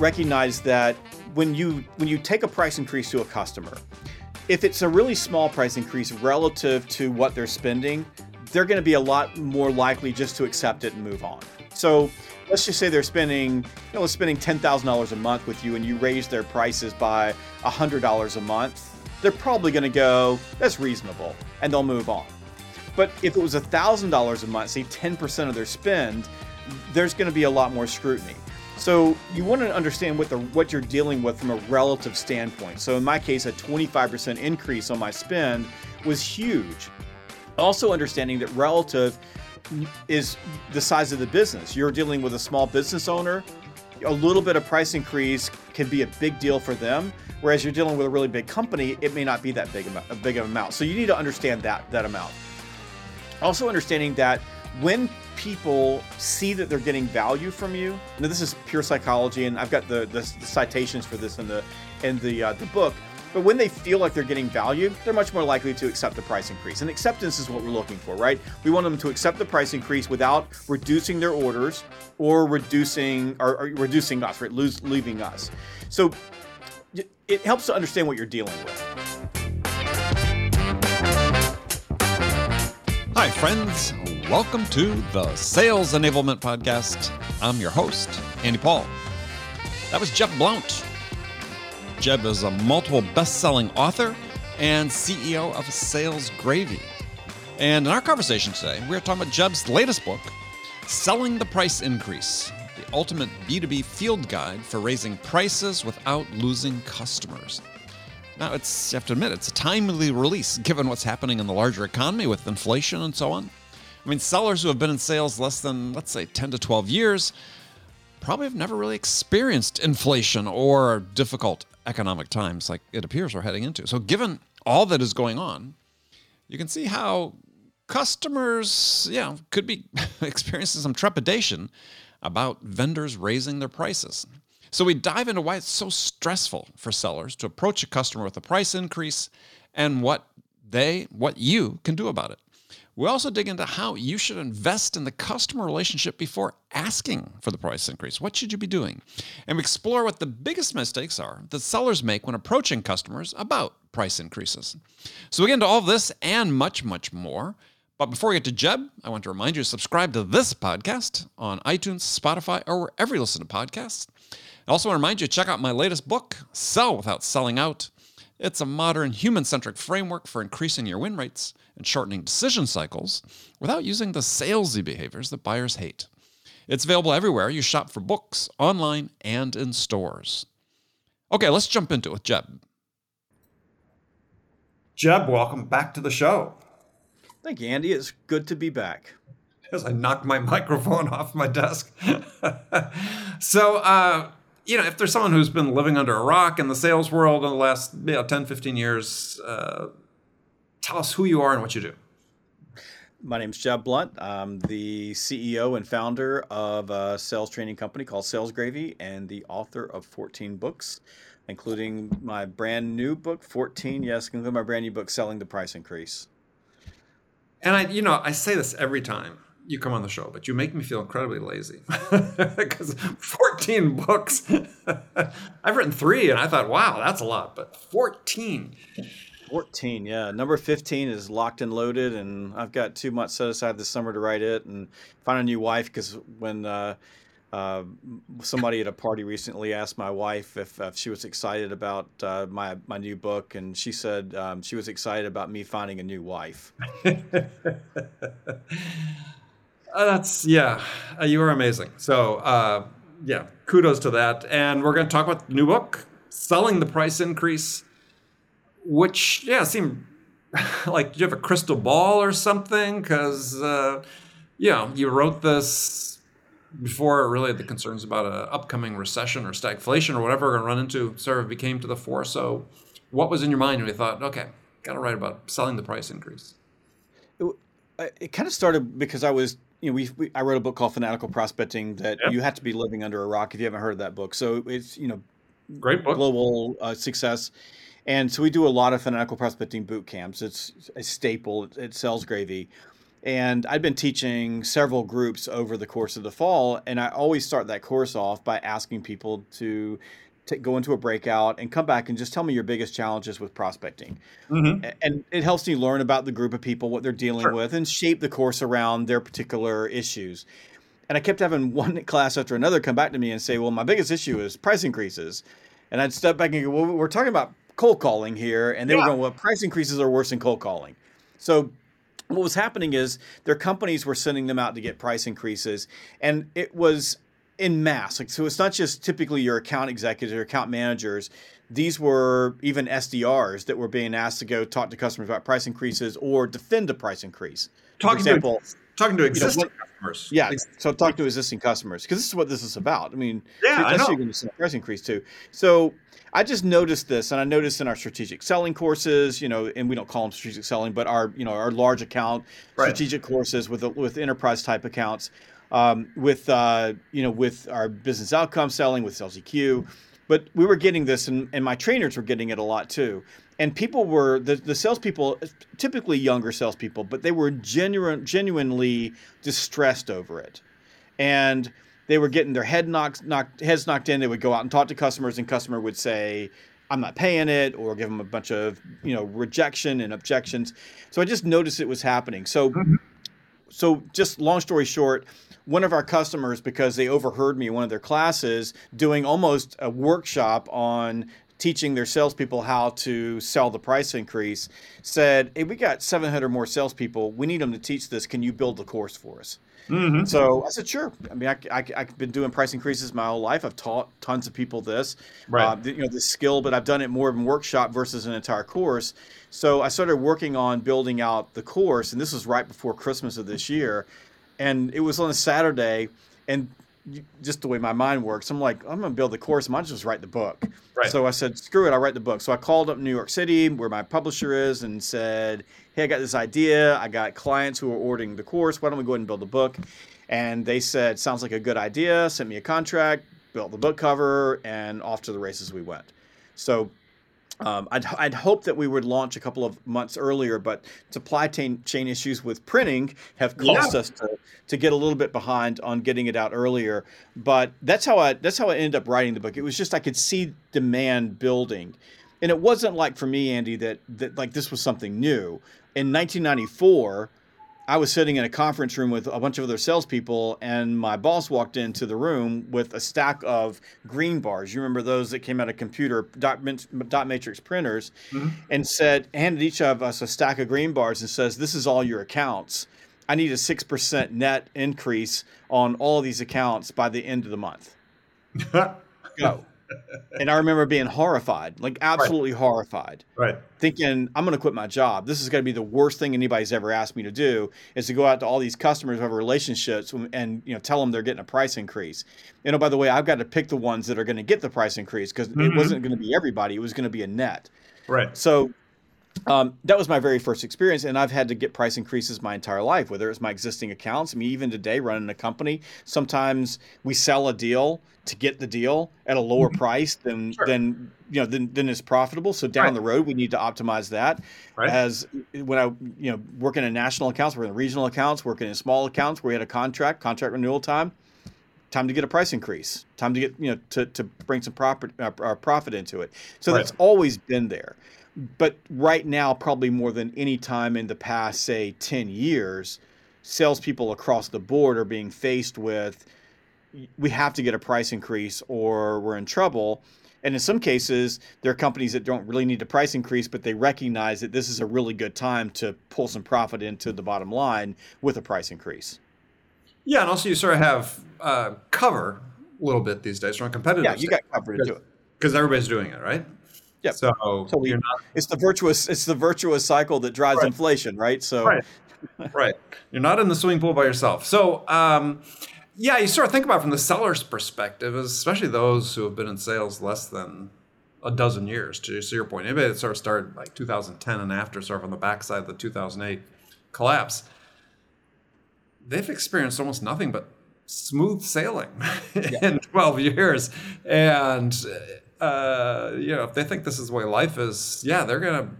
Recognize that when you when you take a price increase to a customer, if it's a really small price increase relative to what they're spending, they're going to be a lot more likely just to accept it and move on. So let's just say they're spending, you know, spending ten thousand dollars a month with you, and you raise their prices by hundred dollars a month. They're probably going to go, "That's reasonable," and they'll move on. But if it was thousand dollars a month, say ten percent of their spend, there's going to be a lot more scrutiny. So you want to understand what the what you're dealing with from a relative standpoint. So in my case, a 25% increase on my spend was huge. Also understanding that relative is the size of the business. You're dealing with a small business owner, a little bit of price increase can be a big deal for them. Whereas you're dealing with a really big company, it may not be that big a big amount. So you need to understand that that amount. Also understanding that when people see that they're getting value from you, now this is pure psychology, and I've got the, the, the citations for this in the in the uh, the book. But when they feel like they're getting value, they're much more likely to accept the price increase. And acceptance is what we're looking for, right? We want them to accept the price increase without reducing their orders or reducing or, or reducing us, right? Lose, leaving us. So it helps to understand what you're dealing with. Hi, friends. Welcome to the Sales Enablement Podcast. I'm your host, Andy Paul. That was Jeb Blount. Jeb is a multiple best selling author and CEO of Sales Gravy. And in our conversation today, we're talking about Jeb's latest book, Selling the Price Increase The Ultimate B2B Field Guide for Raising Prices Without Losing Customers. Now, it's, you have to admit, it's a timely release given what's happening in the larger economy with inflation and so on. I mean, sellers who have been in sales less than, let's say, 10 to 12 years probably have never really experienced inflation or difficult economic times like it appears we're heading into. So, given all that is going on, you can see how customers, yeah, could be experiencing some trepidation about vendors raising their prices. So, we dive into why it's so stressful for sellers to approach a customer with a price increase and what they, what you can do about it. We also dig into how you should invest in the customer relationship before asking for the price increase. What should you be doing? And we explore what the biggest mistakes are that sellers make when approaching customers about price increases. So we get into all of this and much, much more. But before we get to Jeb, I want to remind you to subscribe to this podcast on iTunes, Spotify, or wherever you listen to podcasts. I also want to remind you to check out my latest book, Sell Without Selling Out. It's a modern human centric framework for increasing your win rates and shortening decision cycles without using the salesy behaviors that buyers hate. It's available everywhere you shop for books, online, and in stores. Okay, let's jump into it with Jeb. Jeb, welcome back to the show. Thank you, Andy. It's good to be back. As I knocked my microphone off my desk. so, uh, you know, if there's someone who's been living under a rock in the sales world in the last you know, 10, 15 years, uh, tell us who you are and what you do. My name is Jeb Blount. I'm the CEO and founder of a sales training company called Sales Gravy and the author of 14 books, including my brand new book, 14, yes, including my brand new book, Selling the Price Increase. And I, you know, I say this every time you come on the show, but you make me feel incredibly lazy because 14 books. I've written three and I thought, wow, that's a lot, but 14. 14, yeah. Number 15 is locked and loaded, and I've got two months set aside this summer to write it and find a new wife because when uh, uh, somebody at a party recently asked my wife if, if she was excited about uh, my, my new book, and she said um, she was excited about me finding a new wife. Uh, that's, yeah, uh, you are amazing. So, uh, yeah, kudos to that. And we're going to talk about the new book, Selling the Price Increase which yeah seemed like you have a crystal ball or something because uh, you know you wrote this before really the concerns about an upcoming recession or stagflation or whatever we're going to run into sort of became to the fore so what was in your mind when you thought okay got to write about selling the price increase it, it kind of started because i was you know, we, we, I wrote a book called Fanatical Prospecting that yep. you have to be living under a rock if you haven't heard of that book. So it's you know, great book, global uh, success, and so we do a lot of fanatical prospecting boot camps. It's a staple. It Sales Gravy. And I've been teaching several groups over the course of the fall, and I always start that course off by asking people to go into a breakout and come back and just tell me your biggest challenges with prospecting. Mm-hmm. And it helps me learn about the group of people, what they're dealing sure. with, and shape the course around their particular issues. And I kept having one class after another come back to me and say, Well, my biggest issue is price increases. And I'd step back and go, Well, we're talking about cold calling here, and they yeah. were going, well, price increases are worse than cold calling. So what was happening is their companies were sending them out to get price increases, and it was in mass. Like, so it's not just typically your account executives or account managers. These were even SDRs that were being asked to go talk to customers about price increases or defend a price increase. Talking For example, to, talking to existing you know, customers. Yeah, so talk to existing customers because this is what this is about. I mean, yeah, that's I you're going to see a price increase too. So I just noticed this, and I noticed in our strategic selling courses, you know, and we don't call them strategic selling, but our, you know, our large account right. strategic courses with with enterprise type accounts, um, with uh, you know, with our business outcome selling with sales EQ. But we were getting this, and, and my trainers were getting it a lot too. And people were the the salespeople, typically younger salespeople, but they were genuine, genuinely distressed over it, and they were getting their head knocked, knocked heads knocked in. They would go out and talk to customers, and customer would say, "I'm not paying it," or give them a bunch of you know rejection and objections. So I just noticed it was happening. So, mm-hmm. So just long story short, one of our customers, because they overheard me in one of their classes doing almost a workshop on teaching their salespeople how to sell the price increase, said, "Hey, we got 700 more salespeople. We need them to teach this. Can you build the course for us?" Mm-hmm. So I said, sure. I mean, I, I, have been doing price increases my whole life. I've taught tons of people this, right. Uh, you know, this skill, but I've done it more of a workshop versus an entire course. So I started working on building out the course, and this was right before Christmas of this year. And it was on a Saturday, and just the way my mind works, I'm like, I'm to build the course. I might just write the book. Right. So I said, screw it, I'll write the book. So I called up New York City, where my publisher is, and said, hey, I got this idea. I got clients who are ordering the course. Why don't we go ahead and build a book? And they said, sounds like a good idea. Sent me a contract, built the book cover, and off to the races we went. So um, I'd, I'd hoped that we would launch a couple of months earlier, but supply chain, chain issues with printing have caused yeah. us to, to get a little bit behind on getting it out earlier. But that's how I that's how I ended up writing the book. It was just I could see demand building, and it wasn't like for me, Andy, that that like this was something new. In 1994, I was sitting in a conference room with a bunch of other salespeople, and my boss walked into the room with a stack of green bars. You remember those that came out of computer dot, dot matrix printers, mm-hmm. and said, handed each of us a stack of green bars and says, "This is all your accounts. I need a six percent net increase on all these accounts by the end of the month." Go and I remember being horrified, like absolutely right. horrified. Right. Thinking, I'm going to quit my job. This is going to be the worst thing anybody's ever asked me to do is to go out to all these customers who have relationships and, you know, tell them they're getting a price increase. You know, by the way, I've got to pick the ones that are going to get the price increase because mm-hmm. it wasn't going to be everybody. It was going to be a net. Right. So um, that was my very first experience, and I've had to get price increases my entire life, whether it's my existing accounts. I mean, even today, running a company, sometimes we sell a deal to get the deal at a lower mm-hmm. price than sure. than you know than, than is profitable. So down right. the road, we need to optimize that. Right. As when I you know working in national accounts, working in regional accounts, working in small accounts where we had a contract, contract renewal time time to get a price increase time to get you know to, to bring some profit uh, profit into it so right. that's always been there but right now, probably more than any time in the past, say, 10 years, salespeople across the board are being faced with we have to get a price increase or we're in trouble. And in some cases, there are companies that don't really need a price increase, but they recognize that this is a really good time to pull some profit into the bottom line with a price increase. Yeah, and also you sort of have uh, cover a little bit these days from a competitive. Yeah, you got cover to do it because everybody's doing it, right? Yeah. So, so we, not, it's the virtuous it's the virtuous cycle that drives right. inflation, right? So right. right. You're not in the swimming pool by yourself. So um, yeah, you sort of think about it from the seller's perspective, especially those who have been in sales less than a dozen years. To, to your point, anybody that sort of started like 2010 and after, sort of on the backside of the 2008 collapse, they've experienced almost nothing but smooth sailing yeah. in 12 years. And uh, you know, if they think this is the way life is, yeah, they're going to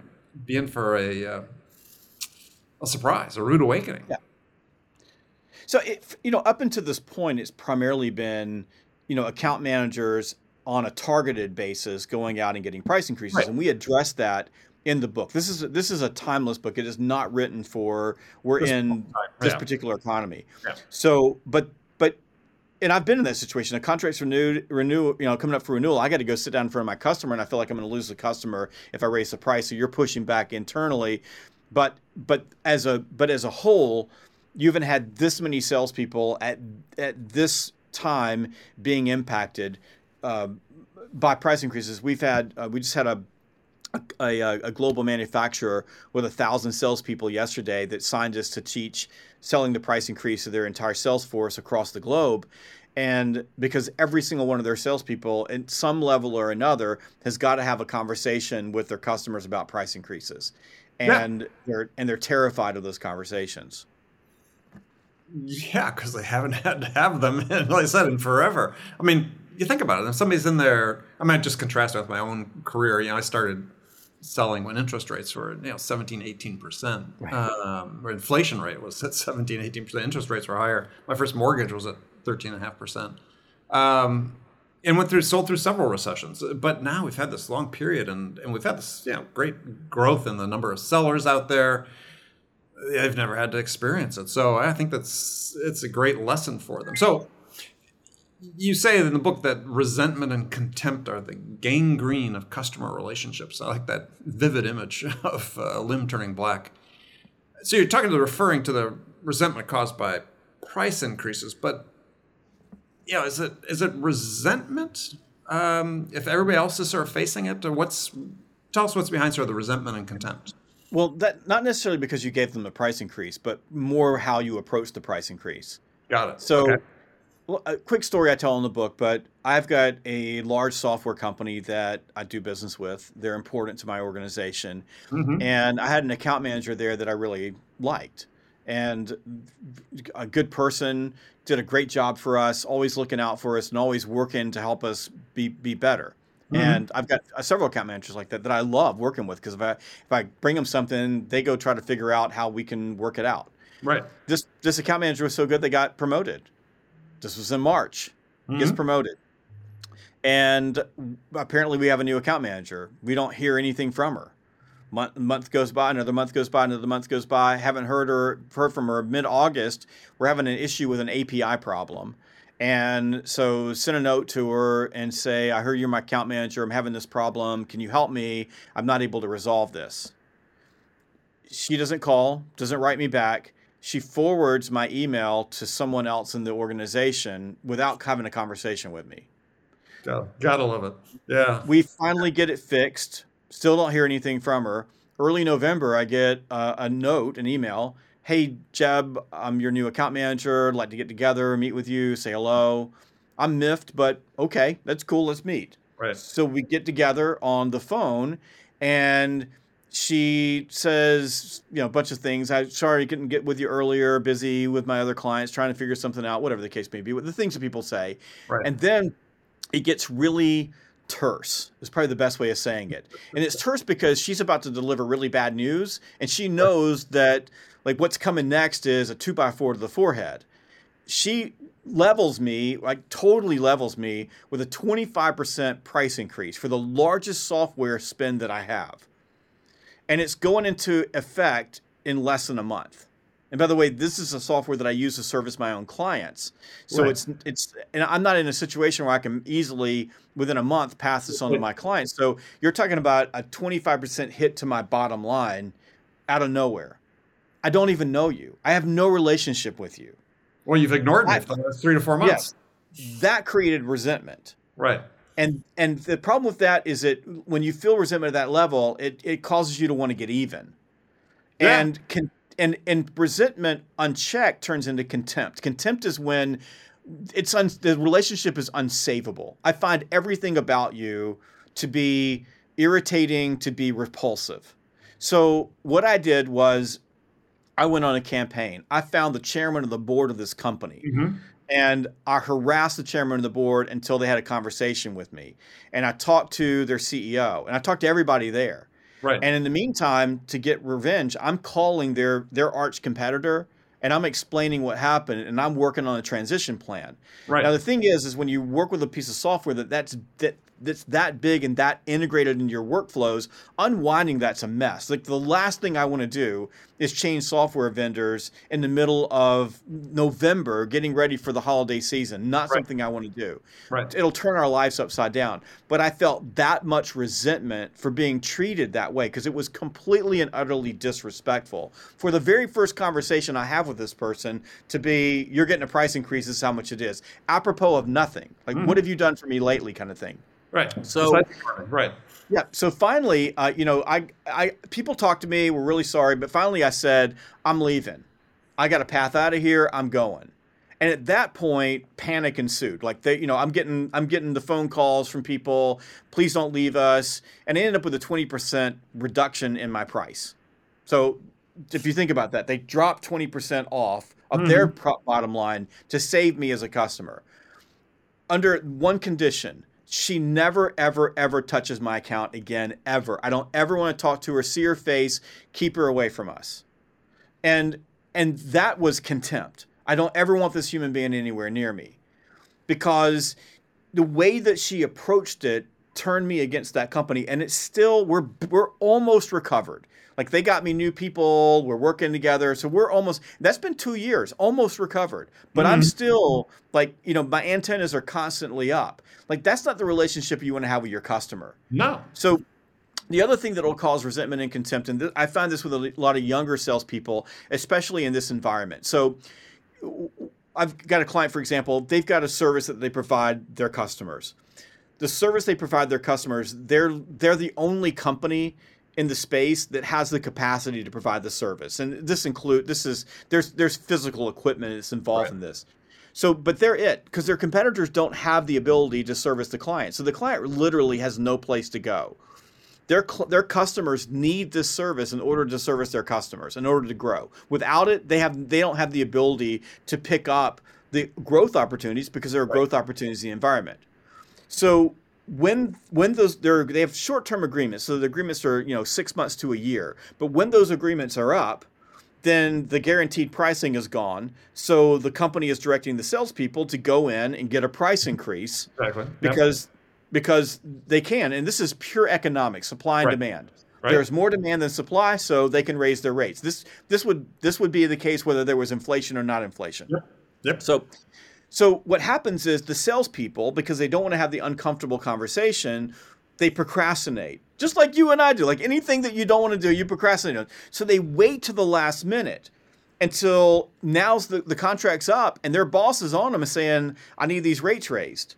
be in for a uh, a surprise, a rude awakening. Yeah. So, if, you know, up until this point, it's primarily been, you know, account managers on a targeted basis going out and getting price increases, right. and we address that in the book. This is this is a timeless book. It is not written for we're this in this yeah. particular economy. Yeah. So, but and I've been in that situation. A contract's renewed, renew, you know, coming up for renewal. I got to go sit down in front of my customer, and I feel like I'm going to lose the customer if I raise the price. So you're pushing back internally, but but as a but as a whole, you haven't had this many salespeople at at this time being impacted uh, by price increases. We've had uh, we just had a a, a, global manufacturer with a thousand salespeople yesterday that signed us to teach selling the price increase to their entire sales force across the globe. And because every single one of their salespeople, at some level or another, has got to have a conversation with their customers about price increases, and yeah. they're and they're terrified of those conversations. Yeah, because they haven't had to have them, like I said, in forever. I mean, you think about it. If somebody's in there, I might just contrast it with my own career. You know, I started selling when interest rates were you know 17 18 percent right. um, or inflation rate was at 17 18 percent interest rates were higher. My first mortgage was at 13 and a half percent. Um, and went through sold through several recessions. But now we've had this long period and, and we've had this you know great growth in the number of sellers out there. I've never had to experience it. So i think that's it's a great lesson for them. So you say in the book that resentment and contempt are the gangrene of customer relationships. I like that vivid image of a uh, limb turning black. So you're talking to referring to the resentment caused by price increases, but you know, is it is it resentment um, if everybody else is sort of facing it, or what's tell us what's behind sort of the resentment and contempt? Well, that not necessarily because you gave them a price increase, but more how you approach the price increase. Got it. So. Okay a quick story I tell in the book, but I've got a large software company that I do business with. They're important to my organization. Mm-hmm. And I had an account manager there that I really liked. And a good person, did a great job for us, always looking out for us and always working to help us be, be better. Mm-hmm. And I've got uh, several account managers like that that I love working with because if I if I bring them something, they go try to figure out how we can work it out. Right. This this account manager was so good they got promoted this was in March. Mm-hmm. Gets promoted. And apparently we have a new account manager. We don't hear anything from her. Month, month goes by, another month goes by, another month goes by. Haven't heard her heard from her. Mid August, we're having an issue with an API problem. And so send a note to her and say, I heard you're my account manager. I'm having this problem. Can you help me? I'm not able to resolve this. She doesn't call, doesn't write me back she forwards my email to someone else in the organization without having a conversation with me. Gotta, gotta love it. Yeah. We finally get it fixed. Still don't hear anything from her. Early November, I get uh, a note, an email. Hey, Jeb, I'm your new account manager. I'd like to get together, meet with you, say hello. I'm miffed, but okay, that's cool. Let's meet. Right. So we get together on the phone, and she says, you know, a bunch of things. I sorry I couldn't get with you earlier, busy with my other clients, trying to figure something out, whatever the case may be. With the things that people say, right. and then it gets really terse. Is probably the best way of saying it. And it's terse because she's about to deliver really bad news, and she knows that like what's coming next is a two by four to the forehead. She levels me, like totally levels me with a 25% price increase for the largest software spend that I have and it's going into effect in less than a month. And by the way, this is a software that I use to service my own clients. So Right. it's it's and I'm not in a situation where I can easily within a month pass this on to my clients. So you're talking about a 25% hit to my bottom line out of nowhere. I don't even know you. I have no relationship with you. Well, you've ignored me for the last three to four months. That created resentment. Right. And and the problem with that is that when you feel resentment at that level, it, it causes you to want to get even. Yeah. And con- and and resentment unchecked turns into contempt. Contempt is when it's un- the relationship is unsavable. I find everything about you to be irritating, to be repulsive. So what I did was I went on a campaign. I found the chairman of the board of this company Mhm. And I harassed the chairman of the board until they had a conversation with me. And I talked to their CEO and I talked to everybody there. Right. And in the meantime, to get revenge, I'm calling their their arch competitor and I'm explaining what happened and I'm working on a transition plan. right. Now the thing is, is when you work with a piece of software that that's that that's that big and that integrated into your workflows, unwinding that's a mess. Like the last thing I want to do is change software vendors in the middle of November, getting ready for the holiday season. Not Right. something I want to do. right. It'll turn our lives upside down. But I felt that much resentment for being treated that way because it was completely and utterly disrespectful. For the very first conversation I have with this person to be, you're getting a price increase, this is how much it is, apropos of nothing. Like, mm-hmm. what have you done for me lately, kind of thing. Right. So- right. Yeah. So finally, uh, you know, I, I, people talked to me, We're really sorry, but finally I said, I'm leaving. I got a path out of here. I'm going. And at that point, panic ensued. Like they, you know, I'm getting, I'm getting the phone calls from people. Please don't leave us. And I ended up with a 20% reduction in my price. So if you think about that, they dropped 20% off of their pro- bottom line to save me as a customer under one condition she never ever ever touches my account again ever. I don't ever want to talk to her see her face keep her away from us. And and that was contempt. I don't ever want this human being anywhere near me. Because the way that she approached it turned me against that company and it's still we're we're almost recovered like they got me new people we're working together so we're almost that's been two years almost recovered but i'm mm. still like you know my antennas are constantly up like that's not the relationship you want to have with your customer No. so the other thing that will cause resentment and contempt, and th- I find this with a lot of younger salespeople, especially in this environment. So I've got a client, for example, they've got a service that they provide their customers. The service they provide their customers, they're they're the only company in the space that has the capacity to provide the service. And this include this is there's there's physical equipment that's involved Right. in this. So, but they're it because their competitors don't have the ability to service the client. So the client literally has no place to go their their customers need this service in order to service their customers in order to grow without it they have they don't have the ability to pick up the growth opportunities because there are growth opportunities in the environment so when when those they're, they have short-term agreements so the agreements are you know six months to a year but when those agreements are up then the guaranteed pricing is gone so the company is directing the salespeople to go in and get a price increase Exactly. Yep. because because they can and this is pure economics supply and Right. demand Right. there's more demand than supply so they can raise their rates this this would this would be the case whether there was inflation or not inflation Yep. Yep. so so what happens is the salespeople because they don't want to have the uncomfortable conversation they procrastinate just like you and i do like anything that you don't want to do you procrastinate on so they wait to the last minute until now's the, the contract's up and their boss is on them saying i need these rates raised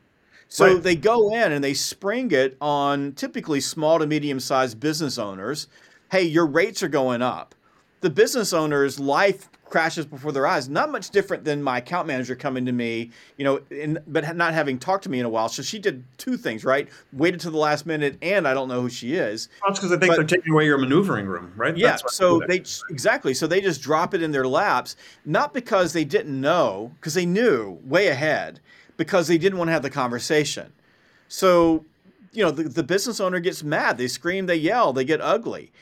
so Right. they go in and they spring it on typically small to medium sized business owners. Hey, your rates are going up. The business owner's life crashes before their eyes. Not much different than my account manager coming to me, you know, in, but not having talked to me in a while. So she did two things, right? Waited to the last minute, and I don't know who she is. That's because I think But- they're taking away your maneuvering room, right? Yeah. So they exactly. So they just drop it in their laps, not because they didn't know, because they knew way ahead, because they didn't want to have the conversation. So, you know, the, the business owner gets mad. They scream, they yell, they get ugly.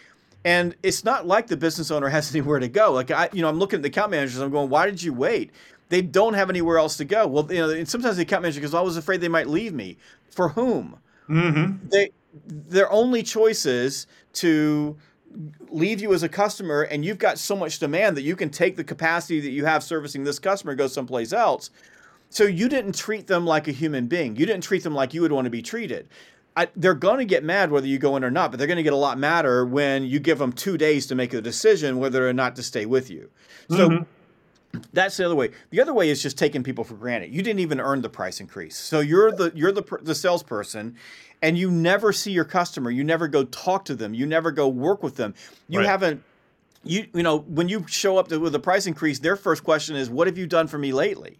And it's not like the business owner has anywhere to go. Like I, you know, I'm looking at the account managers. I'm going, why did you wait? They don't have anywhere else to go. Well, you know, and sometimes the account manager goes, I was afraid they might leave me. For whom? Mm-hmm. they their only choice is to leave you as a customer and you've got so much demand that you can take the capacity that you have servicing this customer and go someplace else. So you didn't treat them like a human being. You didn't treat them like you would want to be treated. I, they're going to get mad whether you go in or not, but they're going to get a lot madder when you give them two days to make a decision whether or not to stay with you. So mm-hmm. that's the other way. The other way is just taking people for granted. You didn't even earn the price increase. So you're the you're the the salesperson, and you never see your customer. You never go talk to them. You never go work with them. You right. haven't. You you know when you show up to, with a price increase, their first question is, "What have you done for me lately?"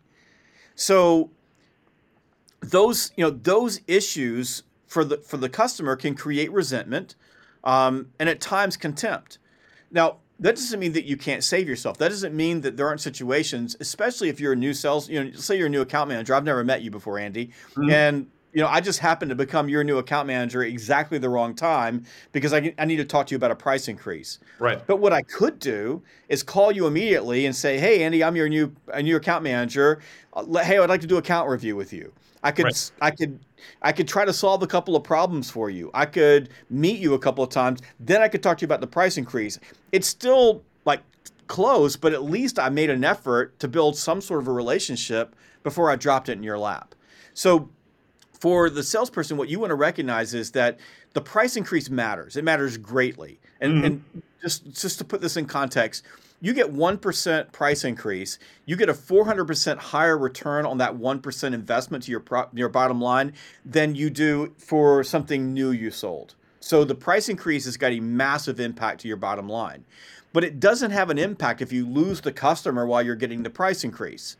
So those you know those issues for the for the customer can create resentment um, and at times contempt. Now that doesn't mean that you can't save yourself. That doesn't mean that there aren't situations, especially if you're a new sales, you know, say you're a new account manager. I've never met you before, Andy, mm-hmm. and you know, I just happened to become your new account manager exactly the wrong time because I, I need to talk to you about a price increase. Right. But what I could do is call you immediately and say, "Hey, Andy, I'm your new a new account manager. Uh, hey, I'd like to do account review with you." I could right. I could I could try to solve a couple of problems for you. I could meet you a couple of times. Then I could talk to you about the price increase. It's still like close, but at least I made an effort to build some sort of a relationship before I dropped it in your lap. So for the salesperson, what you want to recognize is that the price increase matters. It matters greatly. And, mm-hmm. and just just to put this in context, you get 1% price increase, you get a 400% higher return on that 1% investment to your pro- your bottom line than you do for something new you sold. So the price increase has got a massive impact to your bottom line. But it doesn't have an impact if you lose the customer while you're getting the price increase.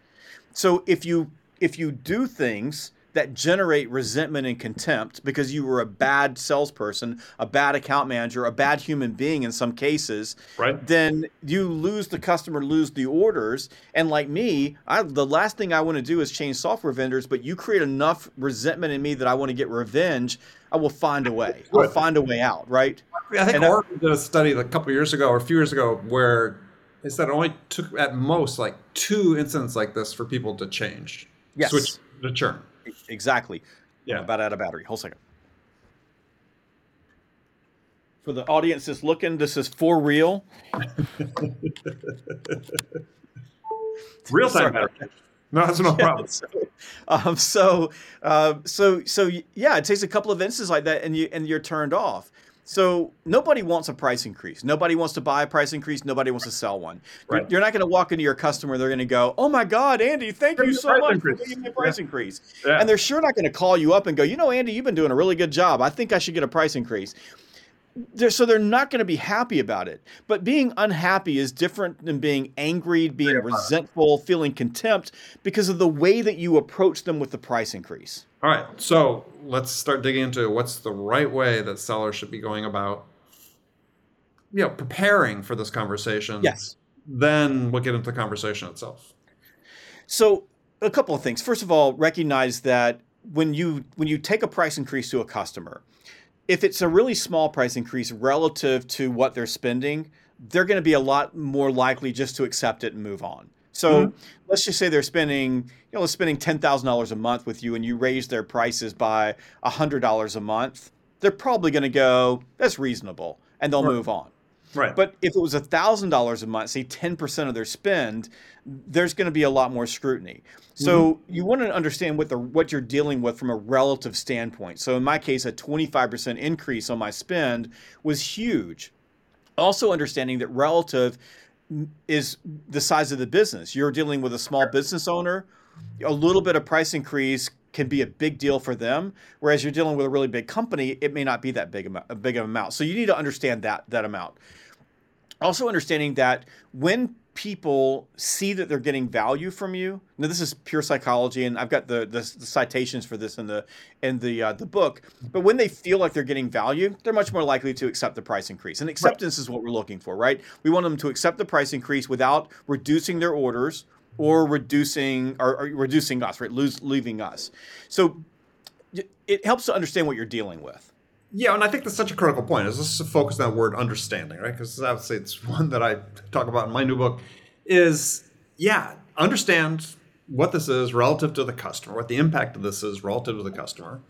So if you if you do things that generate resentment and contempt because you were a bad salesperson, a bad account manager, a bad human being in some cases, right. then you lose the customer, lose the orders. And like me, I, the last thing I want to do is change software vendors, but you create enough resentment in me that I want to get revenge. I will find a way. I'll find a way out, right? I think Oracle did a study a couple years ago or a few years ago where they said it only took at most like two incidents like this for people to change, yes. switch to churn. Exactly. Yeah. I'm about out of battery. Hold a second. For the audience that's looking, this is for real. real time battery. No, that's no problem. so, um, so, uh, so, so, yeah, it takes a couple of instances like that, and you and you're turned off. So nobody wants a price increase. Nobody wants to buy a price increase. Nobody wants to sell one. Right. You're, you're not going to walk into your customer. They're going to go, "Oh my God, Andy, thank Give you so much increase. for giving me a price yeah. increase." Yeah. And they're sure not going to call you up and go, "You know, Andy, you've been doing a really good job. I think I should get a price increase." They're, so they're not going to be happy about it. But being unhappy is different than being angry, being resentful, feeling contempt because of the way that you approach them with the price increase. All right. So let's start digging into what's the right way that sellers should be going about you know, preparing for this conversation. Yes. Then we'll get into the conversation itself. So a couple of things. First of all, recognize that when you when you take a price increase to a customer, if it's a really small price increase relative to what they're spending, they're going to be a lot more likely just to accept it and move on. So mm-hmm. let's just say they're spending, you know, spending ten thousand dollars a month with you, and you raise their prices by hundred dollars a month. They're probably going to go, "That's reasonable," and they'll right. move on. Right. But if it was thousand dollars a month, say ten percent of their spend, there's going to be a lot more scrutiny. So mm-hmm. you want to understand what the what you're dealing with from a relative standpoint. So in my case, a 25% increase on my spend was huge. Also understanding that relative is the size of the business. You're dealing with a small business owner. A little bit of price increase can be a big deal for them, whereas you're dealing with a really big company, it may not be that big a big of amount. So you need to understand that that amount. Also understanding that when people see that they're getting value from you. Now, this is pure psychology, and I've got the, the, the citations for this in the in the uh, the book. But when they feel like they're getting value, they're much more likely to accept the price increase. And acceptance right. is what we're looking for, right? We want them to accept the price increase without reducing their orders or reducing or, or reducing us, right? Lose, leaving us. So it helps to understand what you're dealing with. Yeah, and I think that's such a critical point. Is let's focus on that word understanding, right? Because I would say it's one that I talk about in my new book. Is yeah, understand what this is relative to the customer, what the impact of this is relative to the customer.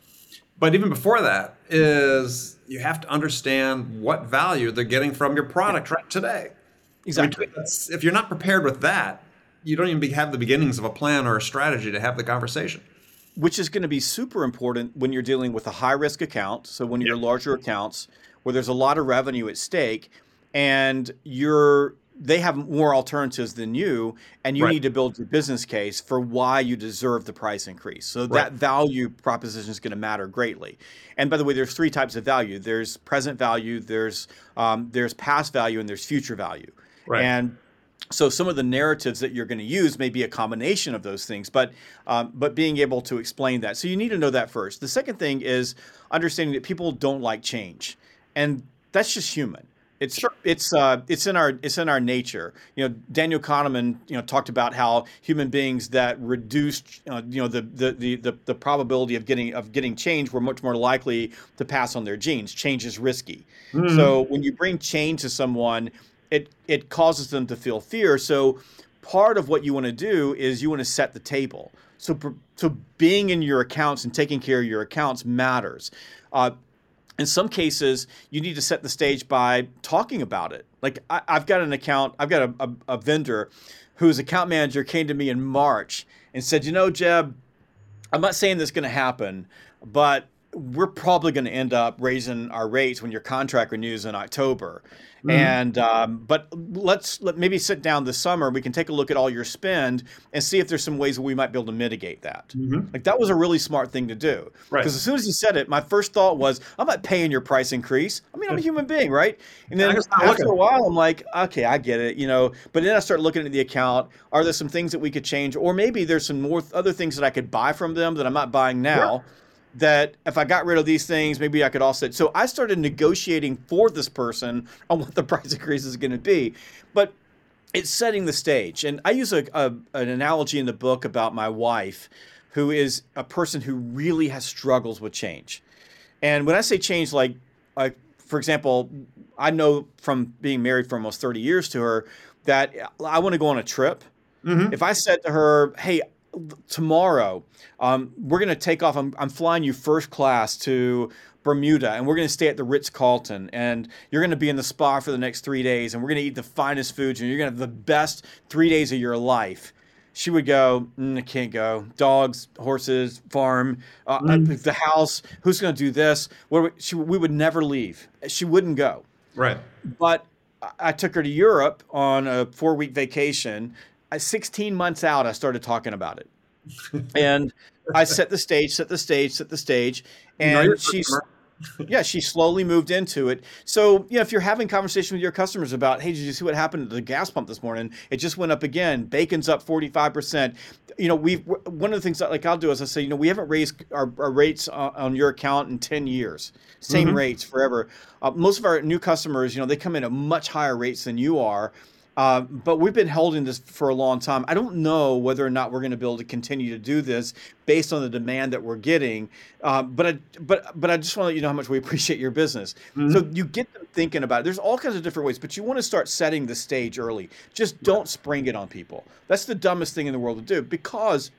But even before that is you have to understand what value they're getting from your product right today. Exactly. I mean, if you're not prepared with that, you don't even have the beginnings of a plan or a strategy to have the conversation. Which is going to be super important when you're dealing with a high risk account. So when you're larger accounts where there's a lot of revenue at stake and you're they have more alternatives than you and you Right. need to build your business case for why you deserve the price increase so Right. that value proposition is going to matter greatly and by the way there's three types of value there's present value there's um, there's past value and there's future value Right. and so some of the narratives that you're going to use may be a combination of those things, but um, but being able to explain that. So you need to know that first. The second thing is understanding that people don't like change, and that's just human. It's it's uh, it's in our it's in our nature. You know, Daniel Kahneman you know talked about how human beings that reduced uh, you know the, the the the the probability of getting of getting change were much more likely to pass on their genes. Change is risky. So when you bring change to someone, it it causes them to feel fear. So part of what you want to do is you want to set the table. So so being in your accounts and taking care of your accounts matters. Uh, in some cases, you need to set the stage by talking about it. Like I, I've got an account, I've got a, a, a vendor whose account manager came to me in March and said, "You know, Jeb, I'm not saying this is going to happen, but we're probably going to end up raising our rates when your contract renews in October. And um, but let's let maybe sit down this summer. We can take a look at all your spend and see if there's some ways we might be able to mitigate that. Like that was a really smart thing to do. Right. Because as soon as he said it, my first thought was, I'm not paying your price increase. I mean, I'm a human being, right? And then after looking. a while, I'm like, okay, I get it, you know. But then I start looking at the account. Are there some things that we could change, or maybe there's some more other things that I could buy from them that I'm not buying now? That if I got rid of these things, maybe I could offset. So I started negotiating for this person on what the price increase is going to be, but it's setting the stage. And I use a, a an analogy in the book about my wife, who is a person who really has struggles with change. And when I say change, like, like for example, I know from being married for almost 30 years to her that I want to go on a trip. Mm-hmm. If I said to her, "Hey, tomorrow um, we're going to take off. I'm, I'm flying you first class to Bermuda, and we're going to stay at the Ritz Carlton, and you're going to be in the spa for the next three days, and we're going to eat the finest foods, and you're going to have the best three days of your life." She would go, mm, "I can't go. Dogs, horses, farm, uh, uh, the house. Who's going to do this?" What we- she, we would never leave. She wouldn't go Right. but I- I took her to Europe on a four week vacation. I, 16 months out, I started talking about it. and I set the stage, set the stage, set the stage. You know And she's, yeah, she slowly moved into it. So, you know, if you're having conversation with your customers about, hey, did you see what happened to the gas pump this morning? It just went up again. Bacon's up 45%. You know, we've, one of the things that like I'll do is I say, you know, we haven't raised our, our rates on, on your account in 10 years, same rates forever. Uh, most of our new customers, you know, they come in at much higher rates than you are. Uh, but we've been holding this for a long time. I don't know whether or not we're going to be able to continue to do this based on the demand that we're getting. Uh, but I, but but I just want to let you know how much we appreciate your business. So you get them thinking about it. There's all kinds of different ways, but you want to start setting the stage early. Just don't spring it on people. That's the dumbest thing in the world to do because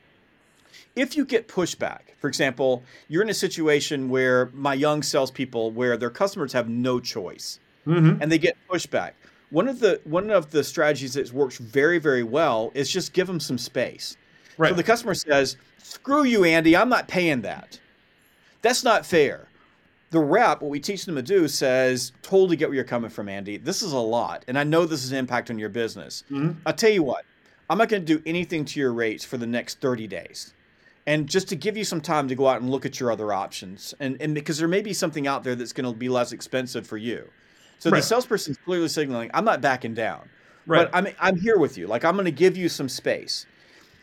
if you get pushback, for example, you're in a situation where my young salespeople, where their customers have no choice, and they get pushback. One of the one of the strategies that works very very well is just give them some space. Right. So the customer says, "Screw you, Andy. I'm not paying that." That's not fair. The rep, what we teach them to do, says, "Totally get where you're coming from, Andy. This is a lot, and I know this is an impact on your business. Mm-hmm. I'll tell you what. I'm not going to do anything to your rates for the next 30 days." and just to give you some time to go out and look at your other options and, and because there may be something out there that's going to be less expensive for you so Right. the salesperson's clearly signaling i'm not backing down Right. but i'm, I'm here with you like i'm going to give you some space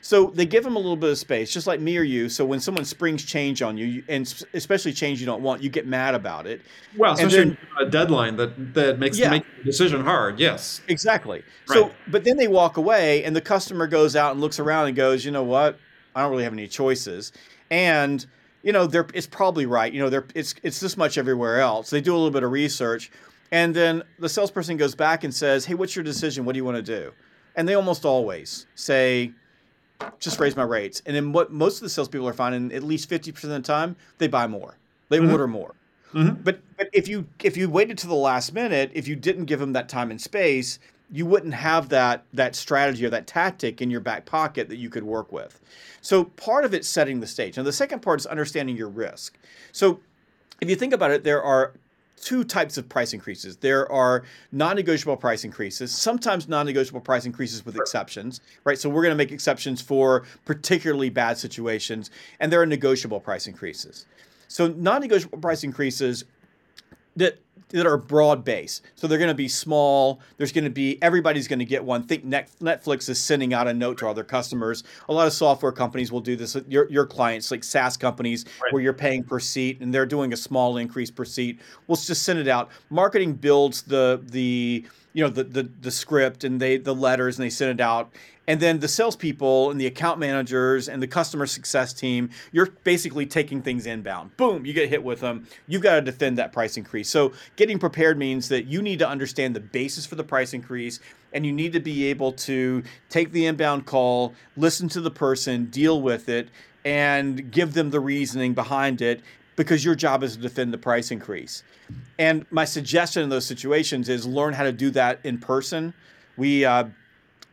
so they give them a little bit of space just like me or you so when someone springs change on you, and especially change you don't want you get mad about it Well, especially then- a deadline that that makes Yeah. make the decision hard. Yes. Exactly. So, but then they walk away, and the customer goes out and looks around and goes, you know what? I don't really have any choices, and you know, they're it's probably right. You know, they're it's it's this much everywhere else. They do a little bit of research, and then the salesperson goes back and says, "Hey, what's your decision? What do you want to do?" And they almost always say, "Just raise my rates." And then what most of the salespeople are finding, at least fifty percent of the time, they buy more. They mm-hmm. order more. Mm-hmm. But but if you if you waited to the last minute, if you didn't give them that time and space, you wouldn't have that that strategy or that tactic in your back pocket that you could work with. So part of it's setting the stage. Now the second part is understanding your risk. So if you think about it, there are two types of price increases. There are non-negotiable price increases, sometimes non-negotiable price increases with exceptions, right? So we're going to make exceptions for particularly bad situations, and there are negotiable price increases. So non-negotiable price increases that that are broad base. So they're going to be small. There's going to be everybody's going to get one. Think Netflix is sending out a note to all their customers. A lot of software companies will do this. Your your clients, like SaaS companies, right. where you're paying per seat and they're doing a small increase per seat, We'll just send it out. Marketing builds the the you know the the, the script and they the letters and they send it out and then the salespeople and the account managers and the customer success team, you're basically taking things inbound. Boom, you get hit with them. You've got to defend that price increase. So getting prepared means that you need to understand the basis for the price increase and you need to be able to take the inbound call, listen to the person, deal with it, and give them the reasoning behind it because your job is to defend the price increase. And my suggestion in those situations is learn how to do that in person. We uh,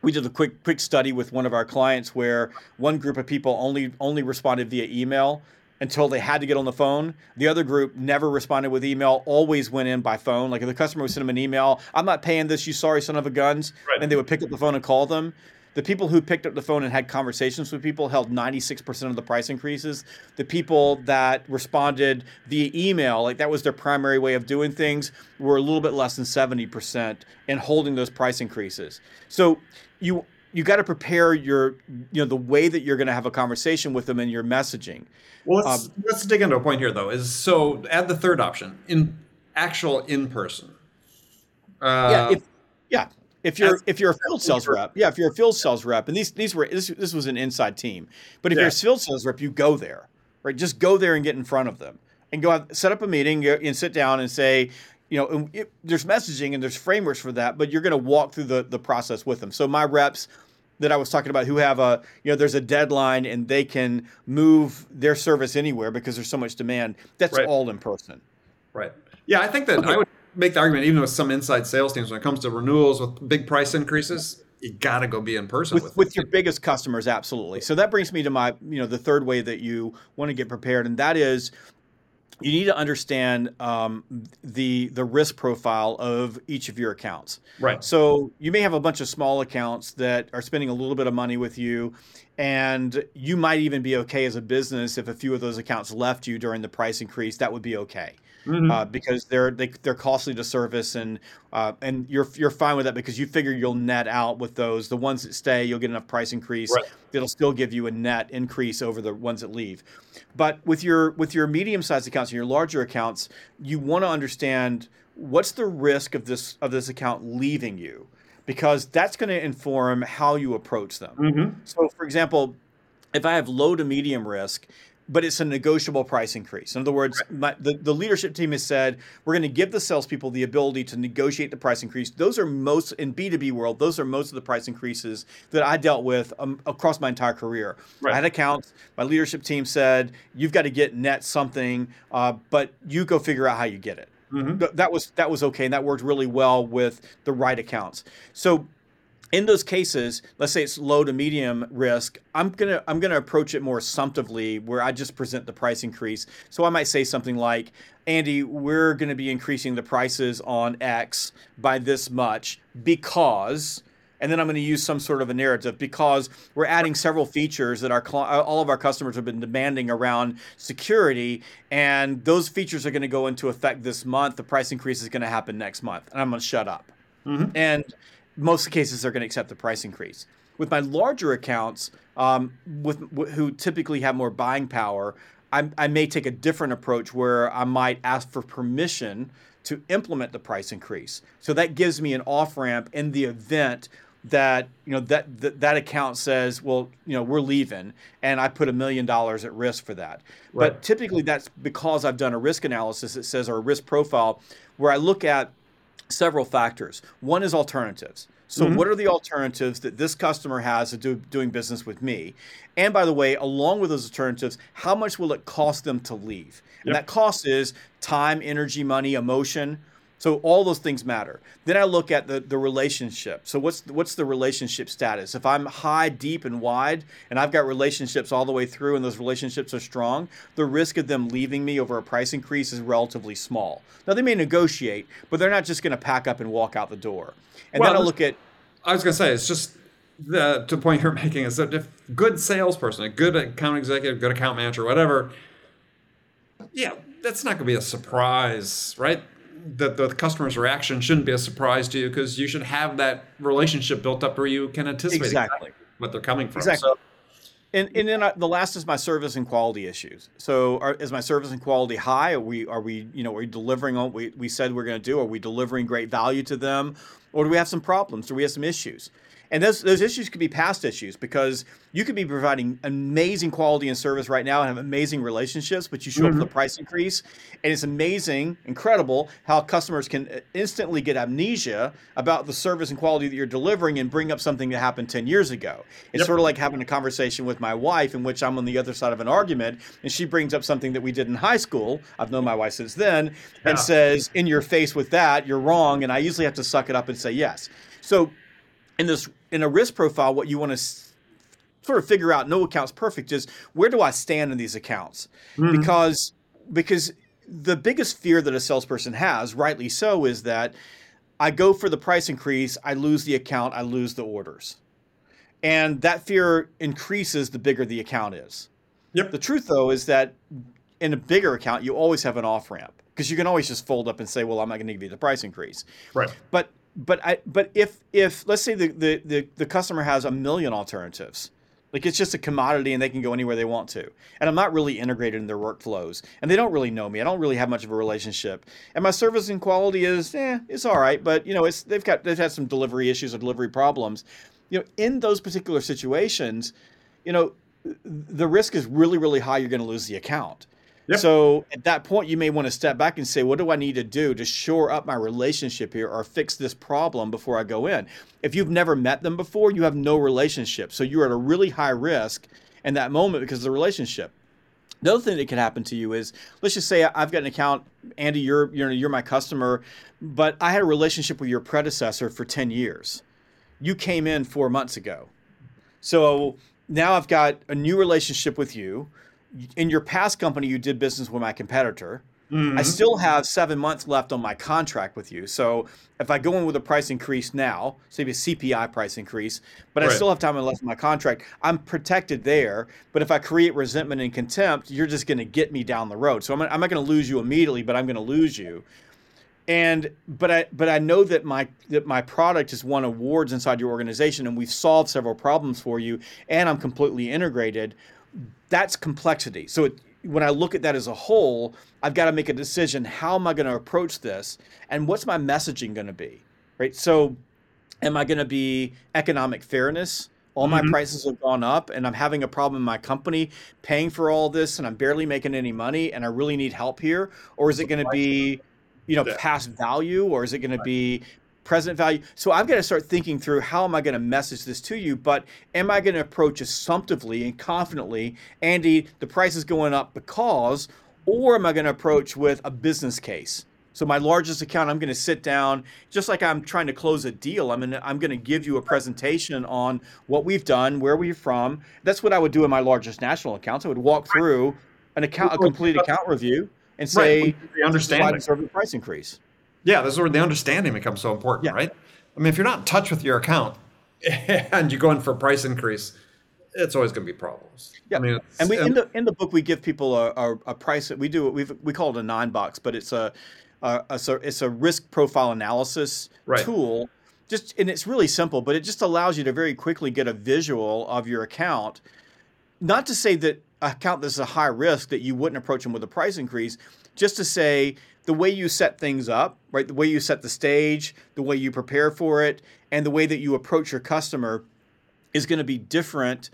we did a quick quick study with one of our clients where one group of people only only responded via email until they had to get on the phone. The other group never responded with email, always went in by phone. Like if the customer would send them an email, I'm not paying this, you sorry son of a guns, right. and they would pick up the phone and call them. The people who picked up the phone and had conversations with people held 96% of the price increases. The people that responded via email, like that was their primary way of doing things, were a little bit less than 70% in holding those price increases. So you you got to prepare your you know the way that you're going to have a conversation with them and your messaging. Well, let's, um, let's dig into a point here though. Is so add the third option in actual in person. Uh, yeah, if, yeah. If you're if you're a field sales rep, yeah, if you're a field sales rep, and these these were this, this was an inside team, but if yeah. you're a field sales rep, you go there, right? Just go there and get in front of them, and go out, set up a meeting and sit down and say, you know, it, there's messaging and there's frameworks for that, but you're going to walk through the, the process with them. So my reps that I was talking about who have a, you know, there's a deadline and they can move their service anywhere because there's so much demand. That's right. all in person. Right. Yeah, I think that okay. I would make the argument, even with some inside sales teams, when it comes to renewals with big price increases, you got to go be in person with, with, with your biggest customers. Absolutely. So that brings me to my, you know, the third way that you want to get prepared, and that is you need to understand um, the the risk profile of each of your accounts. Right. So you may have a bunch of small accounts that are spending a little bit of money with you, and you might even be okay as a business if a few of those accounts left you during the price increase. That would be okay. Mm-hmm. Uh, because they're they, are they are costly to service and uh, and you're you're fine with that because you figure you'll net out with those the ones that stay you'll get enough price increase right. that'll still give you a net increase over the ones that leave but with your with your medium sized accounts and your larger accounts you want to understand what's the risk of this of this account leaving you because that's going to inform how you approach them mm-hmm. so for example if I have low to medium risk but it's a negotiable price increase. In other words, my, the, the leadership team has said we're going to give the salespeople the ability to negotiate the price increase. Those are most in B2B world. Those are most of the price increases that I dealt with um, across my entire career. Right. I had accounts. My leadership team said you've got to get net something, uh, but you go figure out how you get it. Mm-hmm. That was that was okay, and that worked really well with the right accounts. So in those cases, let's say it's low to medium risk, I'm gonna I'm gonna approach it more assumptively, where I just present the price increase. So I might say something like, Andy, we're gonna be increasing the prices on X by this much because, and then I'm gonna use some sort of a narrative because we're adding several features that our all of our customers have been demanding around security, and those features are gonna go into effect this month. The price increase is gonna happen next month, and I'm gonna shut up. Mm-hmm. And most cases they're going to accept the price increase. With my larger accounts, um, with who typically have more buying power, I, I may take a different approach where I might ask for permission to implement the price increase. So that gives me an off ramp in the event that you know that, that that account says, well, you know, we're leaving, and I put a million dollars at risk for that. Right. But typically, that's because I've done a risk analysis that says or a risk profile where I look at several factors. One is alternatives. So, mm-hmm. what are the alternatives that this customer has to do, doing business with me? And by the way, along with those alternatives, how much will it cost them to leave? And that cost is time, energy, money, emotion. So all those things matter. Then I look at the, the relationship. So what's what's the relationship status? If I'm high, deep, and wide, and I've got relationships all the way through, and those relationships are strong, the risk of them leaving me over a price increase is relatively small. Now they may negotiate, but they're not just going to pack up and walk out the door. And well, then I look at. I was going to say it's just the to the point you're making is that if good salesperson, a good account executive, good account manager, whatever, yeah, that's not going to be a surprise, right? That the customer's reaction shouldn't be a surprise to you because you should have that relationship built up where you can anticipate exactly, what they're coming from. Exactly. So, and, and then uh, the last is my service and quality issues. So, are, is my service and quality high? Are we are we you know are we delivering on what we, we said we're going to do? Are we delivering great value to them, or do we have some problems? Do we have some issues? And those, those issues could be past issues because you could be providing amazing quality and service right now and have amazing relationships, but you show mm-hmm. up with a price increase. And it's amazing, incredible how customers can uh, instantly get amnesia about the service and quality that you're delivering and bring up something that happened 10 years ago. It's yep. sort of like having a conversation with my wife in which I'm on the other side of an argument and she brings up something that we did in high school. I've known my wife since then yeah. and says, in your face with that, you're wrong. And I usually have to suck it up and say yes. So in this in a risk profile, what you want to sort of figure out, no account's perfect, is where do I stand in these accounts? Mm-hmm. Because because the biggest fear that a salesperson has, rightly so, is that I go for the price increase, I lose the account, I lose the orders. And that fear increases the bigger the account is. Yep. The truth though is that in a bigger account, you always have an off ramp because you can always just fold up and say, well, I'm not going to give you the price increase. Right. But but I but if if let's say the, the the the customer has a million alternatives, like it's just a commodity and they can go anywhere they want to. And I'm not really integrated in their workflows. And they don't really know me. I don't really have much of a relationship. And my service and quality is, eh, it's all right, but you know, it's they've got they've had some delivery issues or delivery problems. You know, in those particular situations, you know, the risk is really, really high you're going to lose the account. Yep. So at that point, you may want to step back and say, what do I need to do to shore up my relationship here or fix this problem before I go in? If you've never met them before, you have no relationship. So you're at a really high risk in that moment because of the relationship. The other thing that could happen to you is, let's just say I've got an account, Andy, you're you're you're my customer, but I had a relationship with your predecessor for 10 years. You came in 4 months ago. So now I've got a new relationship with you in your past company, you did business with my competitor. Mm-hmm. I still have seven months left on my contract with you. So if I go in with a price increase now, say a CPI price increase, but right. I still have time left in my contract, I'm protected there. But if I create resentment and contempt, you're just going to get me down the road. So I'm, I'm not going to lose you immediately, but I'm going to lose you. And but I but I know that my that my product has won awards inside your organization, and we've solved several problems for you, and I'm completely integrated that's complexity. So it, when I look at that as a whole, I've got to make a decision. How am I going to approach this, and what's my messaging going to be? Right. So, am I going to be economic fairness? All my mm-hmm. prices have gone up, and I'm having a problem in my company paying for all this, and I'm barely making any money, and I really need help here. Or is it going to be, you know, past value, or is it going to be present value. So I've got to start thinking through how am I going to message this to you, but am I going to approach assumptively and confidently, Andy, the price is going up because, or am I going to approach with a business case? So my largest account, I'm going to sit down, just like I'm trying to close a deal. I'm going to, I'm going to give you a presentation on what we've done, where we're from. That's what I would do in my largest national accounts. I would walk through an account, a complete account review, and say, right. the understanding, the price increase. Yeah, this is where the understanding becomes so important, yeah. right? I mean, if you're not in touch with your account and you go in for a price increase, it's always going to be problems. Yeah, I mean, and we in the in the book we give people a, a, a price. We do we we call it a nine box, but it's a, a, a it's a risk profile analysis right. tool. Just and it's really simple, but it just allows you to very quickly get a visual of your account. Not to say that account that's a high risk that you wouldn't approach them with a price increase, just to say the way you set things up, right? The way you set the stage, the way you prepare for it, and the way that you approach your customer is going to be different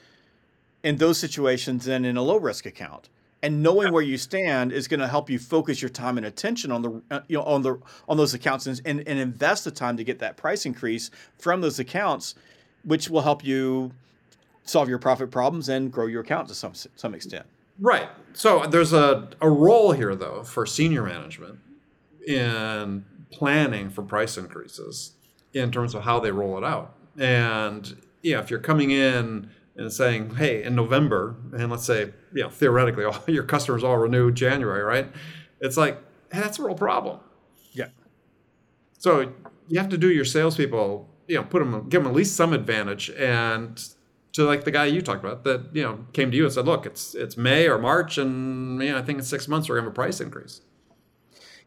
in those situations than in a low risk account. and knowing where you stand is going to help you focus your time and attention on the uh, you know on the on those accounts and, and, and invest the time to get that price increase from those accounts which will help you solve your profit problems and grow your account to some some extent right so there's a, a role here though for senior management in planning for price increases in terms of how they roll it out and yeah if you're coming in and saying, hey, in November, and let's say, you know, theoretically, all your customers all renew January, right? It's like, hey, that's a real problem. Yeah. So you have to do your salespeople, you know, put them, give them at least some advantage, and to like the guy you talked about that you know came to you and said, look, it's it's May or March, and you know, I think in six months we're gonna have a price increase.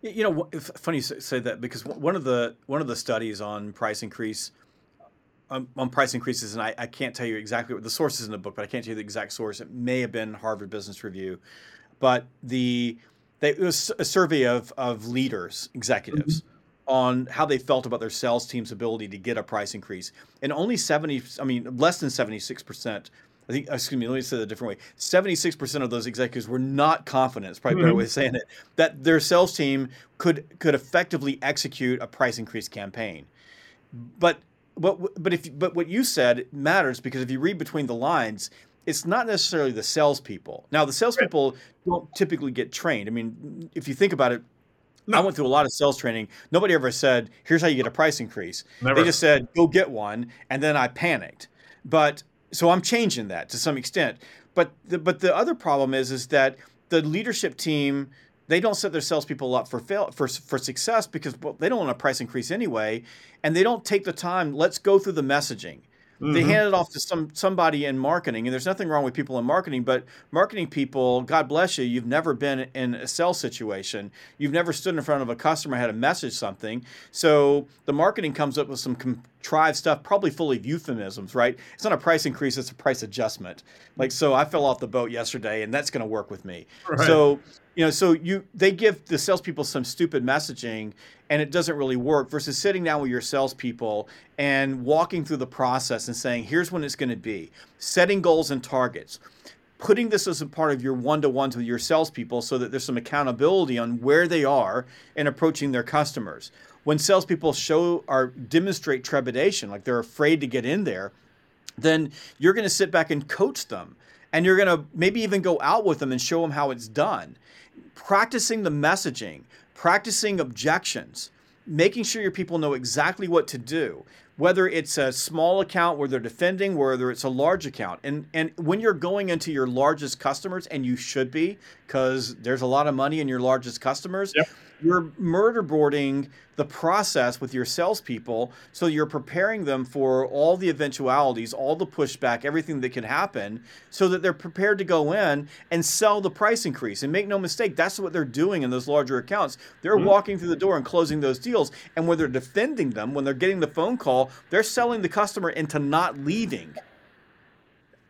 You know, funny you say that because one of the one of the studies on price increase on, on, price increases, and I, I, can't tell you exactly what the source is in the book, but I can't tell you the exact source. It may have been Harvard Business Review, but the they, it was a survey of of leaders, executives, mm-hmm. On how they felt about their sales team's ability to get a price increase, and only seventy, I mean, less than seventy six percent. I think, excuse me, let me say it a different way. 76% of those executives were not confident, it's probably a better mm-hmm. way of saying it, that their sales team could could effectively execute a price increase campaign. But but but if but what you said matters because if you read between the lines, it's not necessarily the salespeople. Now the salespeople right. don't typically get trained. I mean, if you think about it, no. I went through a lot of sales training. Nobody ever said, "Here's how you get a price increase." Never. They just said, "Go get one," and then I panicked. But so I'm changing that to some extent. But the, but the other problem is is that the leadership team they don't set their salespeople up for fail for for success because well, they don't want a price increase anyway, and they don't take the time. Let's go through the messaging. Mm-hmm. They hand it off to some somebody in marketing, and there's nothing wrong with people in marketing, but marketing people, God bless you, you've never been in a sales situation. You've never stood in front of a customer, had to message something. So the marketing comes up with some contrived stuff, probably full of euphemisms, right? It's not a price increase, it's a price adjustment. Like so, I fell off the boat yesterday, and that's going to work with me. Right. So you know, so you they give the salespeople some stupid messaging and it doesn't really work versus sitting down with your salespeople and walking through the process and saying, here's when it's going to be, setting goals and targets, putting this as a part of your one-to-ones with your salespeople so that there's some accountability on where they are in approaching their customers. When salespeople show or demonstrate trepidation, like they're afraid to get in there, then you're going to sit back and coach them. And you're going to maybe even go out with them and show them how it's done practicing the messaging, practicing objections, making sure your people know exactly what to do, whether it's a small account where they're defending, whether it's a large account. And and when you're going into your largest customers, and you should be, because there's a lot of money in your largest customers, yep you're murder boarding the process with your salespeople so you're preparing them for all the eventualities, all the pushback, everything that can happen, so that they're prepared to go in and sell the price increase. And make no mistake, that's what they're doing in those larger accounts. They're mm-hmm. walking through the door and closing those deals. And when they're defending them, when they're getting the phone call, they're selling the customer into not leaving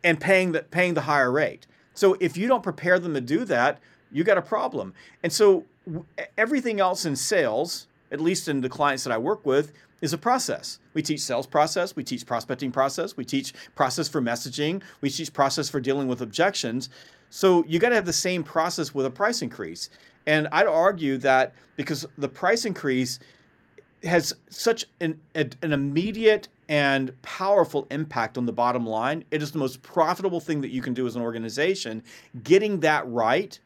and paying the paying the higher rate. So if you don't prepare them to do that, you got a problem. And so everything else in sales, at least in the clients that I work with, is a process. We teach sales process, we teach prospecting process, we teach process for messaging, we teach process for dealing with objections. So you got to have the same process with a price increase. And I'd argue that because the price increase has such an, an immediate and powerful impact on the bottom line, it is the most profitable thing that you can do as an organization. Getting that right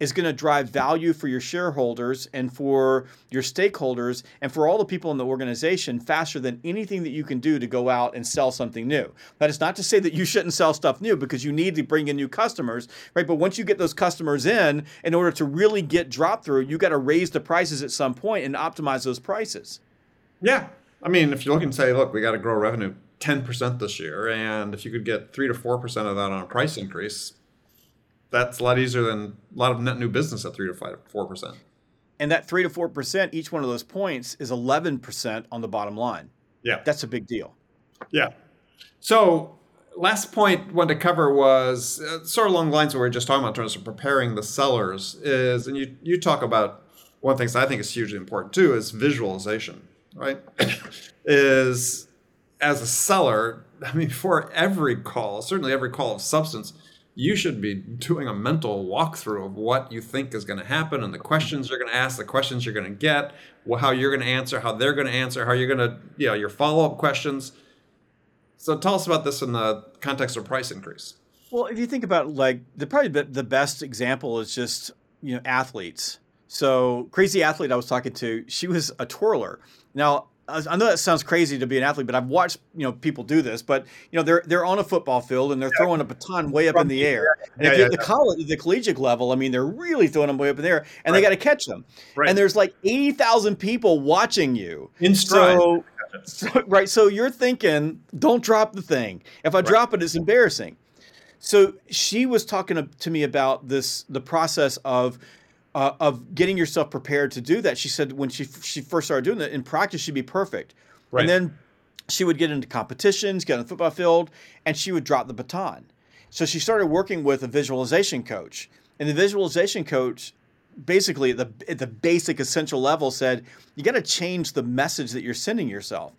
is going to drive value for your shareholders and for your stakeholders and for all the people in the organization faster than anything that you can do to go out and sell something new. That is not to say that you shouldn't sell stuff new because you need to bring in new customers, right? But once you get those customers in, in order to really get drop through, you got to raise the prices at some point and optimize those prices. Yeah. I mean, if you look and say, look, we got to grow revenue 10% this year, and if you could get 3 to 4% of that on a price increase, that's a lot easier than a lot of net new business at three to five, four percent. And that three to four percent, each one of those points is eleven percent on the bottom line. Yeah, that's a big deal. Yeah. So last point point one to cover was uh, sort of along the lines of what we were just talking about in terms of preparing the sellers is, and you you talk about one of the things I think is hugely important too is visualization, right? is as a seller, I mean, for every call, certainly every call of substance, you should be doing a mental walkthrough of what you think is going to happen and the questions you're going to ask, the questions you're going to get, how you're going to answer, how they're going to answer, how you're going to, you know, your follow up questions. So tell us about this in the context of price increase. Well, if you think about like the probably the best example is just you know athletes. So crazy athlete I was talking to, she was a twirler. Now I know that sounds crazy to be an athlete, but I've watched you know people do this. But you know they're they're on a football field and they're yeah. throwing a baton way up in the air. And yeah, if yeah, the college, the collegiate level, I mean, they're really throwing them way up in the air, and right. they got to catch them. Right. And there's like eighty thousand people watching you in stride. So, so, right, so you're thinking, don't drop the thing. If I right. drop it, it's embarrassing. So she was talking to me about this, the process of uh, of getting yourself prepared to do that. She said when she she first started doing that in practice, she'd be perfect, right. and then she would get into competitions, get on the football field, and she would drop the baton. So she started working with a visualization coach, and the visualization coach basically at the at the basic essential level said you got to change the message that you're sending yourself.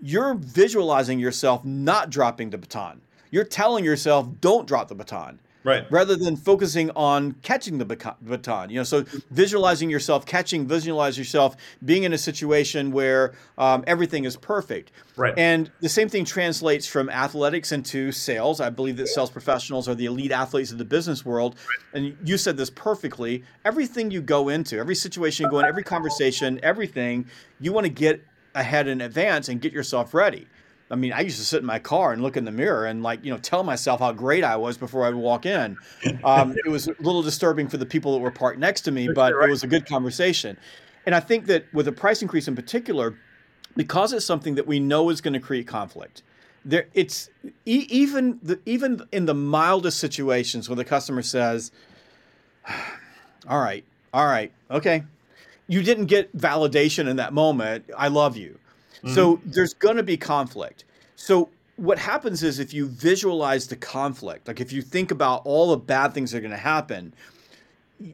You're visualizing yourself not dropping the baton. You're telling yourself don't drop the baton right. rather than focusing on catching the baton you know so visualizing yourself catching visualize yourself being in a situation where um, everything is perfect. Right. And the same thing translates from athletics into sales. I believe that sales professionals are the elite athletes of the business world. Right. and you said this perfectly. Everything you go into every situation you go in every conversation everything you want to get ahead in advance and get yourself ready I mean, I used to sit in my car and look in the mirror and like you know tell myself how great I was before I would walk in. Um, it was a little disturbing for the people that were parked next to me, but it was a good conversation. And I think that with a price increase in particular, because it's something that we know is going to create conflict, there it's e- even the, even in the mildest situations where the customer says, "All right, all right, okay," you didn't get validation in that moment. I love you Mm-hmm. So there's going to be conflict. So what happens is if you visualize the conflict, like if you think about all the bad things that are going to happen,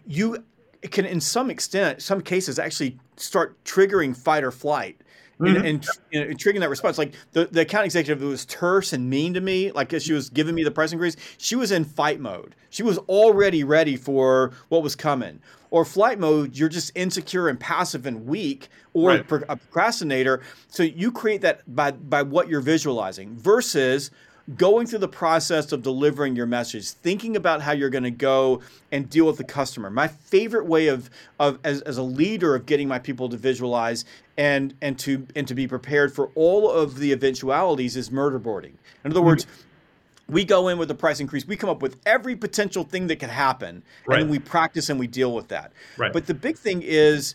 you can, in some extent, some cases, actually start triggering fight or flight. Mm-hmm. And, and, and, triggering that response, like the, the account executive who was terse and mean to me, like as she was giving me the price increase, she was in fight mode. She was already ready for what was coming or flight mode, you're just insecure and passive and weak, or right. a procrastinator. So you create that by by what you're visualizing versus going through the process of delivering your message, thinking about how you're going to go and deal with the customer. My favorite way of, of as, as a leader of getting my people to visualize and and to and to be prepared for all of the eventualities is murder boarding. In other words, mm-hmm we go in with the price increase. We come up with every potential thing that could happen, right. and we practice and we deal with that. Right. But the big thing is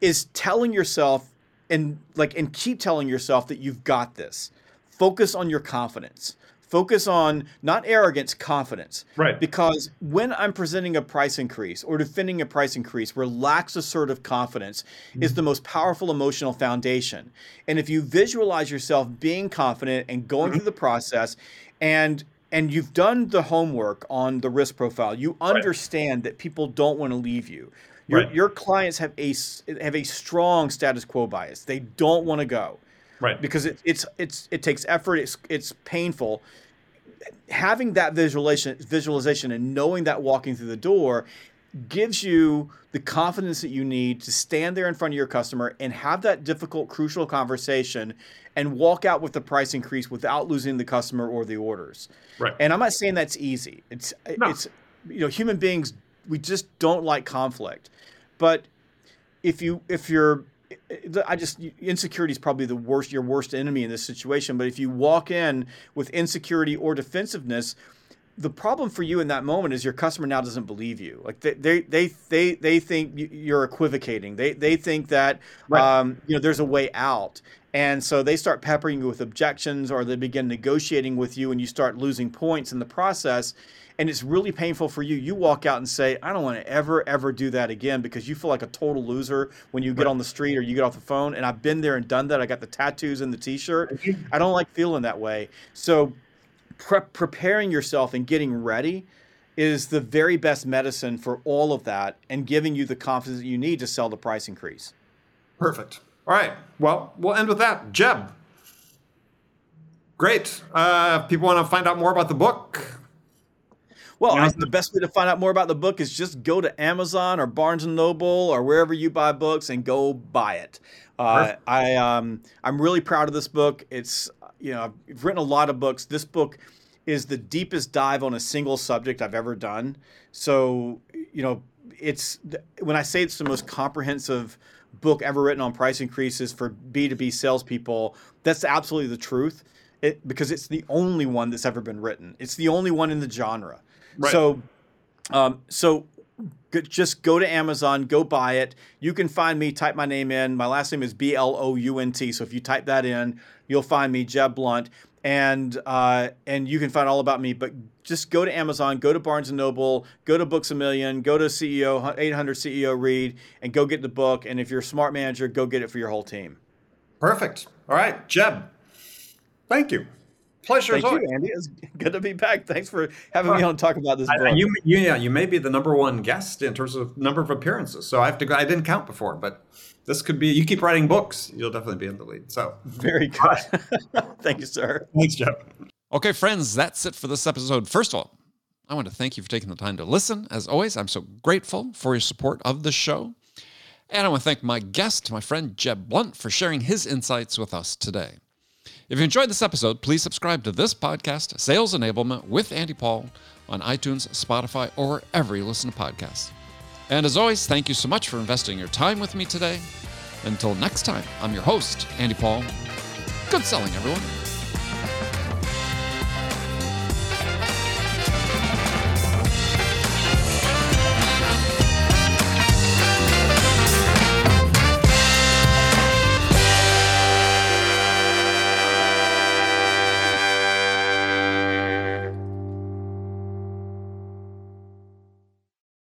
is telling yourself and like and keep telling yourself that you've got this. Focus on your confidence. Focus on not arrogance, confidence. Right. Because when I'm presenting a price increase or defending a price increase, relaxed assertive confidence mm-hmm. is the most powerful emotional foundation. And if you visualize yourself being confident and going mm-hmm. through the process and and you've done the homework on the risk profile. You understand right. that people don't want to leave you. Your right. your clients have a have a strong status quo bias. They don't want to go. Right. Because it, it's it's it takes effort. It's it's painful. Having that visualization visualization and knowing that walking through the door gives you the confidence that you need to stand there in front of your customer and have that difficult, crucial conversation and walk out with the price increase without losing the customer or the orders. Right. And I'm not saying that's easy. It's no. it's you know human beings we just don't like conflict. But if you if you're I just insecurity is probably the worst your worst enemy in this situation. But if you walk in with insecurity or defensiveness, the problem for you in that moment is your customer now doesn't believe you. Like they they they they, they think you're equivocating. They they think that right. um, you know there's a way out, and so they start peppering you with objections, or they begin negotiating with you, and you start losing points in the process. And it's really painful for you. You walk out and say, "I don't want to ever ever do that again," because you feel like a total loser when you get right. on the street or you get off the phone. And I've been there and done that. I got the tattoos and the T-shirt. I don't like feeling that way. So pre- preparing yourself and getting ready is the very best medicine for all of that and giving you the confidence that you need to sell the price increase. Perfect. All right. Well, we'll end with that. Jeb. Great. Uh, if people want to find out more about the book, Well, You know, I, the best way to find out more about the book is just go to Amazon or Barnes and Noble or wherever you buy books and go buy it. Uh, Perfect. I um, I'm really proud of this book. It's you know I've written a lot of books. This book is the deepest dive on a single subject I've ever done. So you know it's when I say it's the most comprehensive book ever written on price increases for B2B salespeople, that's absolutely the truth. It because it's the only one that's ever been written. It's the only one in the genre. Right. So, um, so just go to Amazon, go buy it. You can find me. Type my name in. My last name is B L O U N T. So if you type that in, you'll find me, Jeb Blount, and uh, and you can find all about me. But just go to Amazon, go to Barnes and Noble, go to Books a Million, go to CEO 800 CEO Read, and go get the book. And if you're a smart manager, go get it for your whole team. Perfect. All right, Jeb. Thank you. Pleasure Thank as you, always. Andy. It's good to be back. Thanks for having me on to talk about this I- you, you, yeah, you may be the number one guest in terms of number of appearances. So I have to go. I didn't count before, but this could be. You keep writing books, you'll definitely be in the lead. So Very good. Thank you, sir. thanks, Jeb. Okay, friends, that's it for this episode. First of all, I want to thank you for taking the time to listen. As always, I'm so grateful for your support of the show. And I want to thank my guest, my friend Jeb Blount, for sharing his insights with us today. If you enjoyed this episode, please subscribe to this podcast, Sales Enablement with Andy Paul, on iTunes, Spotify, or you listen to podcasts. And as always, thank you so much for investing your time with me today. Until next time, I'm your host, Andy Paul. Good selling, everyone.